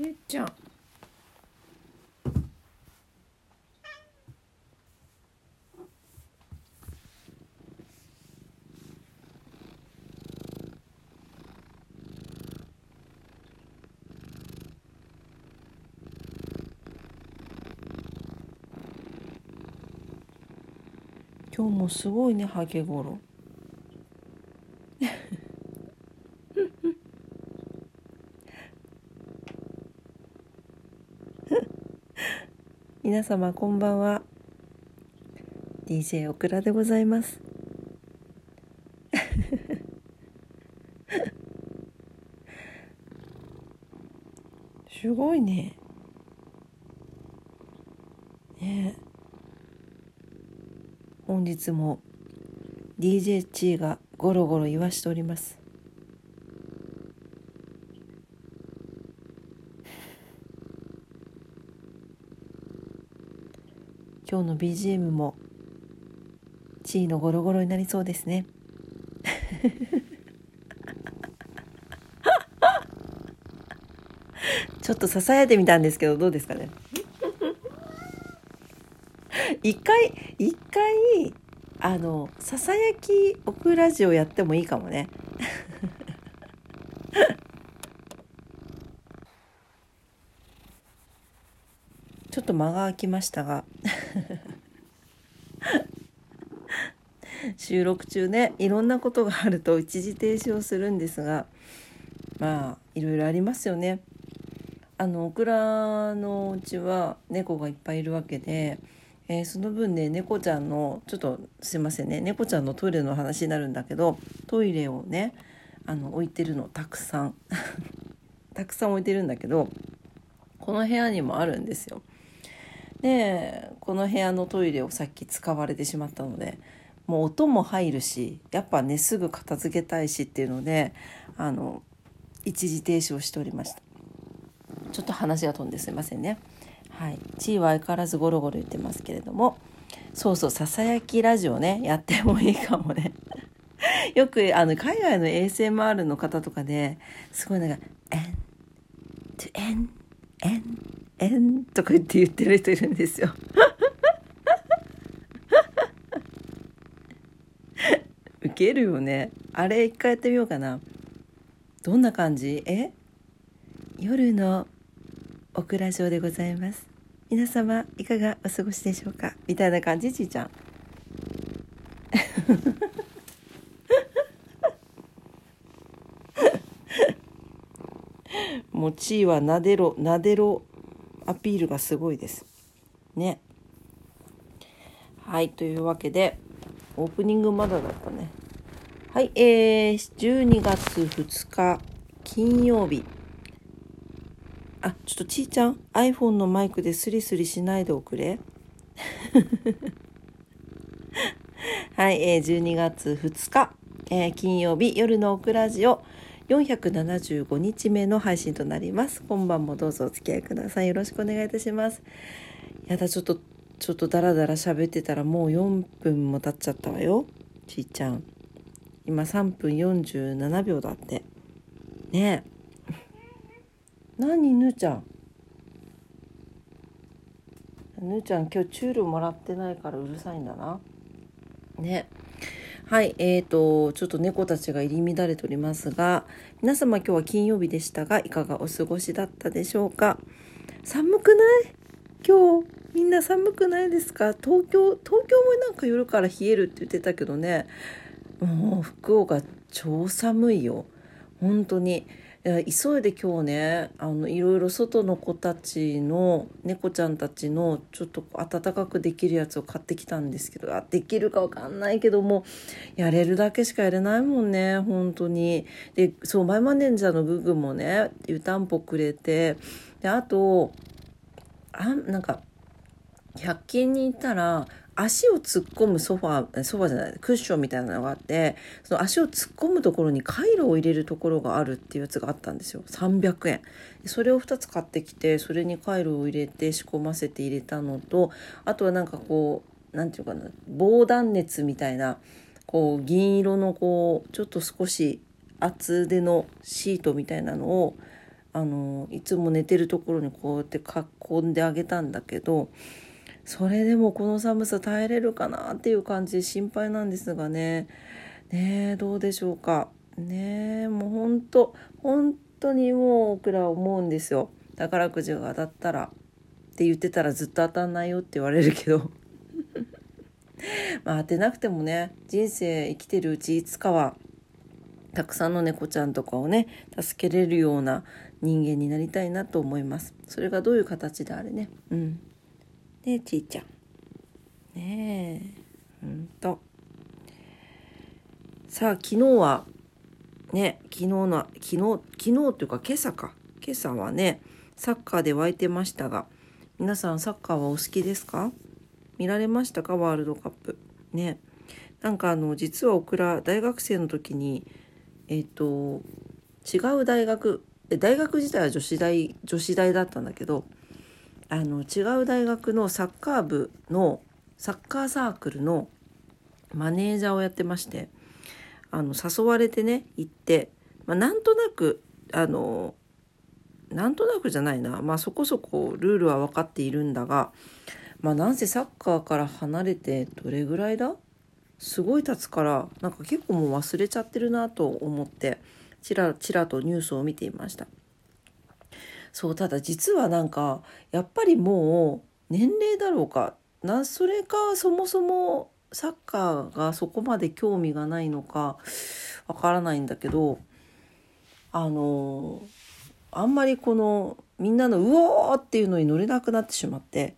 ちーちゃん。今日もすごいねハゲゴロ。皆様こんばんは。DJ オクラでございます。すごいね。ね。本日も DJ チーがゴロゴロ言わしております。今日の BGM もチーのゴロゴロになりそうですね。ちょっとささやいてみたんですけどどうですかね。一回一回あのささやきオクラジオやってもいいかもね。ちょっと間が空きましたが。収録中ねいろんなことがあると一時停止をするんですがまあいろいろありますよね。あのオクラのうちは猫がいっぱいいるわけで、えー、その分ね猫ちゃんのちょっとすいませんね猫ちゃんのトイレの話になるんだけどトイレをねあの置いてるのたくさん たくさん置いてるんだけどこの部屋にもあるんですよ。でこの部屋のトイレをさっき使われてしまったのでもう音も入るしやっぱねすぐ片付けたいしっていうのであの一時停止をしておりました。ちょっと話が飛んですいませんね。はい。地位は相変わらずゴロゴロ言ってますけれどもそうそうささやきラジオねやってもいいかもね。よくあの海外の ASMR の方とかですごいなんか「エントエンエンエン」とか言って言ってる人いるんですよ。ウケるよね。あれ一回やってみようかな。どんな感じ？え？夜のオクラ城でございます。皆様いかがお過ごしでしょうか？みたいな感じ？ちいちゃん。もうちいはなでろなでろ。アピールがすごいです。ね。はいというわけでオープニングまだだったね。はいえー、12月2日金曜日。あちょっとちいちゃん iPhone のマイクでスリスリしないでおくれ。はい、えー、12月2日、えー、金曜日夜のオクラジオ。475日目の配信となります。今晩もどうぞお付き合いください。よろしくお願いいたします。やだちょっとちょっとダラダラ喋ってたらもう4分も経っちゃったわよ。ちいちゃん。今3分47秒だって。ねえ。何ぬーちゃん？ぬーちゃん今日チュールもらってないからうるさいんだな。ねはいえーとちょっと猫たちが入り乱れておりますが皆様今日は金曜日でしたがいかがお過ごしだったでしょうか？寒くない？今日みんな寒くないですか？東京東京もなんか夜から冷えるって言ってたけどね。もう福岡超寒いよ。本当に。急いで今日ねあのいろいろ外の子たちの猫ちゃんたちのちょっと暖かくできるやつを買ってきたんですけどあできるかわかんないけどもやれるだけしかやれないもんね本当に。でそうマイマネージャーのググもね湯たんぽくれてであとあなんか100均に行ったら足を突っ込むソファーソファーじゃないクッションみたいなのがあってその足を突っ込むところにカイロを入れるところがあるっていうやつがあったんですよ。300円。それを2つ買ってきてそれにカイロを入れて仕込ませて入れたのとあとはなんかこう何て言うかな防弾熱みたいなこう銀色のこうちょっと少し厚手のシートみたいなのをあのいつも寝てるところにこうやって囲んであげたんだけどそれでもこの寒さ耐えれるかなっていう感じで心配なんですがね。ねどうでしょうか。ねもうほんと本当にもう僕ら思うんですよ。宝くじが当たったら。って言ってたらずっと当たんないよって言われるけど。まあ当てなくてもね人生生きてるうちいつかはたくさんの猫ちゃんとかをね助けれるような人間になりたいなと思います。それがどういう形であれね。うん。ねちいちゃん。ねえほんと。さあ昨日はね昨日の昨日昨日というか今朝か。今朝はねサッカーで湧いてましたが皆さんサッカーはお好きですか？見られましたか？ワールドカップ。ね。なんかあの実はオクラ大学生の時にえっ、ー、と違う大学大学自体は女子大女子大だったんだけどあの違う大学のサッカー部のサッカーサークルのマネージャーをやってましてあの誘われてね行って、まあ、なんとなくあのなんとなくじゃないなまあそこそこルールは分かっているんだがまあなんせサッカーから離れてどれぐらいだ？すごい経つからなんか結構もう忘れちゃってるなと思ってちらちらとニュースを見ていました。そうただ実はなんかやっぱりもう年齢だろうかなそれかそもそもサッカーがそこまで興味がないのかわからないんだけどあのあんまりこのみんなの「うおー!」っていうのに乗れなくなってしまって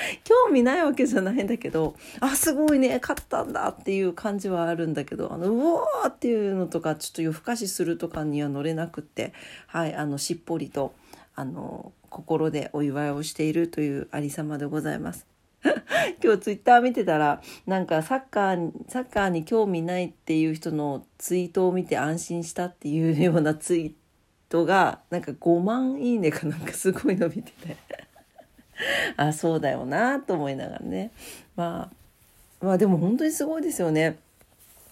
興味ないわけじゃないんだけどあすごいね勝ったんだっていう感じはあるんだけどあのうおーっていうのとかちょっと夜更かしするとかには乗れなくってはいあのしっぽりとあの心でお祝いをしているというありさまでございます。今日ツイッター見てたらなんかサッカーサッカーに興味ないっていう人のツイートを見て安心したっていうようなツイートがなんか5万いいねかなんかすごい伸びてて あそうだよなと思いながらねまあまあでも本当にすごいですよね。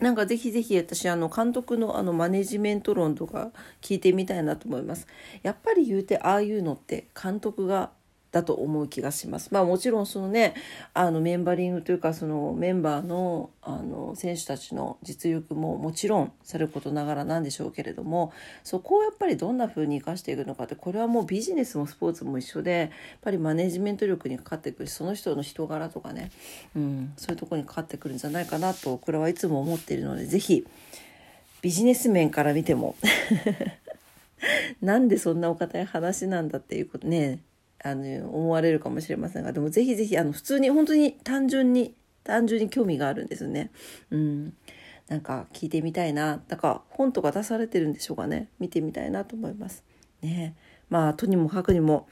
なんかぜひぜひ私あの監督のあのマネジメント論とか聞いてみたいなと思います。やっぱり言うてああいうのって監督がだと思う気がします。まあもちろんそのねあのメンバリングというかそのメンバーのあの選手たちの実力ももちろんさることながらなんでしょうけれどもそこをやっぱりどんな風に生かしていくのかってこれはもうビジネスもスポーツも一緒でやっぱりマネジメント力にかかってくるしその人の人柄とかね、うん、そういうとこにかかってくるんじゃないかなとこれはいつも思っているので是非ビジネス面から見ても なんでそんなお堅い話なんだっていうことねあの思われるかもしれませんがでもぜひぜひあの普通に本当に単純に単純に興味があるんですよね。うんなんか聞いてみたいな。なんか本とか出されてるんでしょうかね。見てみたいなと思います。ねまあとにもかくにも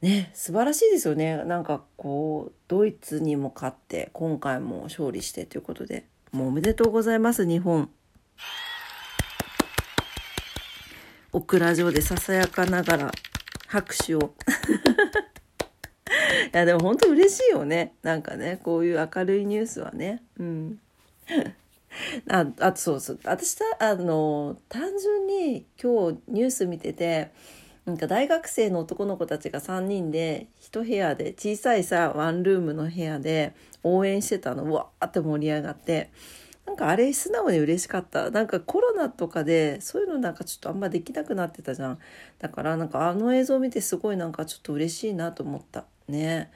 ね素晴らしいですよね。なんかこうドイツにも勝って今回も勝利してということでもうおめでとうございます日本。オクラ城でささやかながら拍手を。いやでも本当嬉しいよね。なんかねこういう明るいニュースはね。うん。ああとそうそう。私あの単純に今日ニュース見ててなんか大学生の男の子たちが3人で1部屋で小さいさワンルームの部屋で応援してたのわーって盛り上がって。なんかあれ素直に嬉しかった。なんかコロナとかでそういうのなんかちょっとあんまできなくなってたじゃん。だからなんかあの映像を見てすごいなんかちょっと嬉しいなと思った。ね。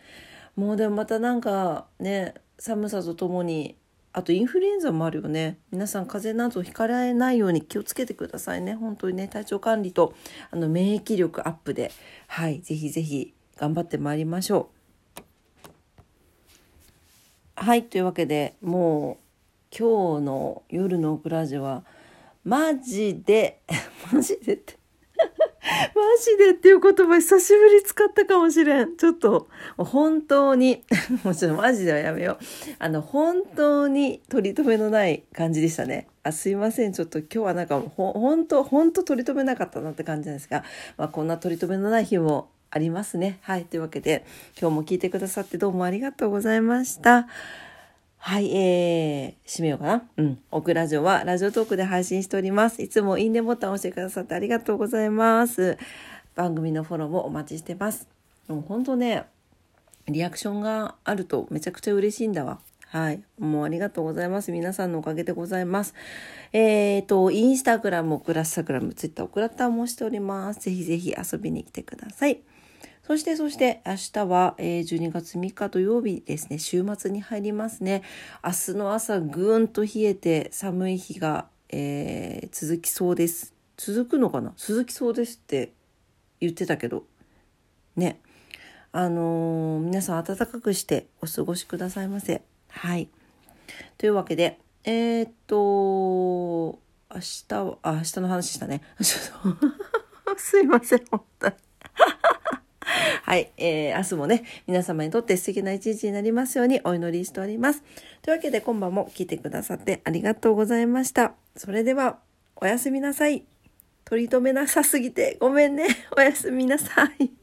もうでもまたなんかね、寒さとともに、あとインフルエンザもあるよね。皆さん風邪などひかれないように気をつけてくださいね。本当にね、体調管理とあの免疫力アップで、はい、ぜひぜひ頑張ってまいりましょう。はい、というわけでもう今日の夜のオクラジはマジで マジでってマジでっていう言葉久しぶり使ったかもしれん。ちょっと、本当に、もうちょっとマジではやめよう。あの、本当に取り留めのない感じでしたね。あ、すいません。ちょっと今日はなんか、ほ、本当本当取り留めなかったなって感じなんですが、まあ、こんな取り留めのない日もありますね。はい。というわけで、今日も聞いてくださってどうもありがとうございました。はい、えー、締めようかな。うん。オクラジオはラジオトークで配信しております。いつもいいねボタンを押してくださってありがとうございます。番組のフォローもお待ちしてます。もうほんとね、リアクションがあるとめちゃくちゃ嬉しいんだわ。はい。もうありがとうございます。皆さんのおかげでございます。えっ、ー、と、インスタグラム、オクラスタグラム、ツイッター、オクラッターもしております。ぜひぜひ遊びに来てください。そしてそして明日は、えー、12月3日土曜日ですね。週末に入りますね。明日の朝ぐーんと冷えて寒い日が、えー、続きそうです。続くのかな？続きそうですって言ってたけど。ね。あのー、皆さん暖かくしてお過ごしくださいませ。はい。というわけでえー、っと明日はあ明日の話したね。ちょっと すいません。はい、えー、明日もね、皆様にとって素敵な一日になりますようにお祈りしております。というわけで今晩も聞いてくださってありがとうございました。それでは、おやすみなさい。取り留めなさすぎてごめんね。おやすみなさい。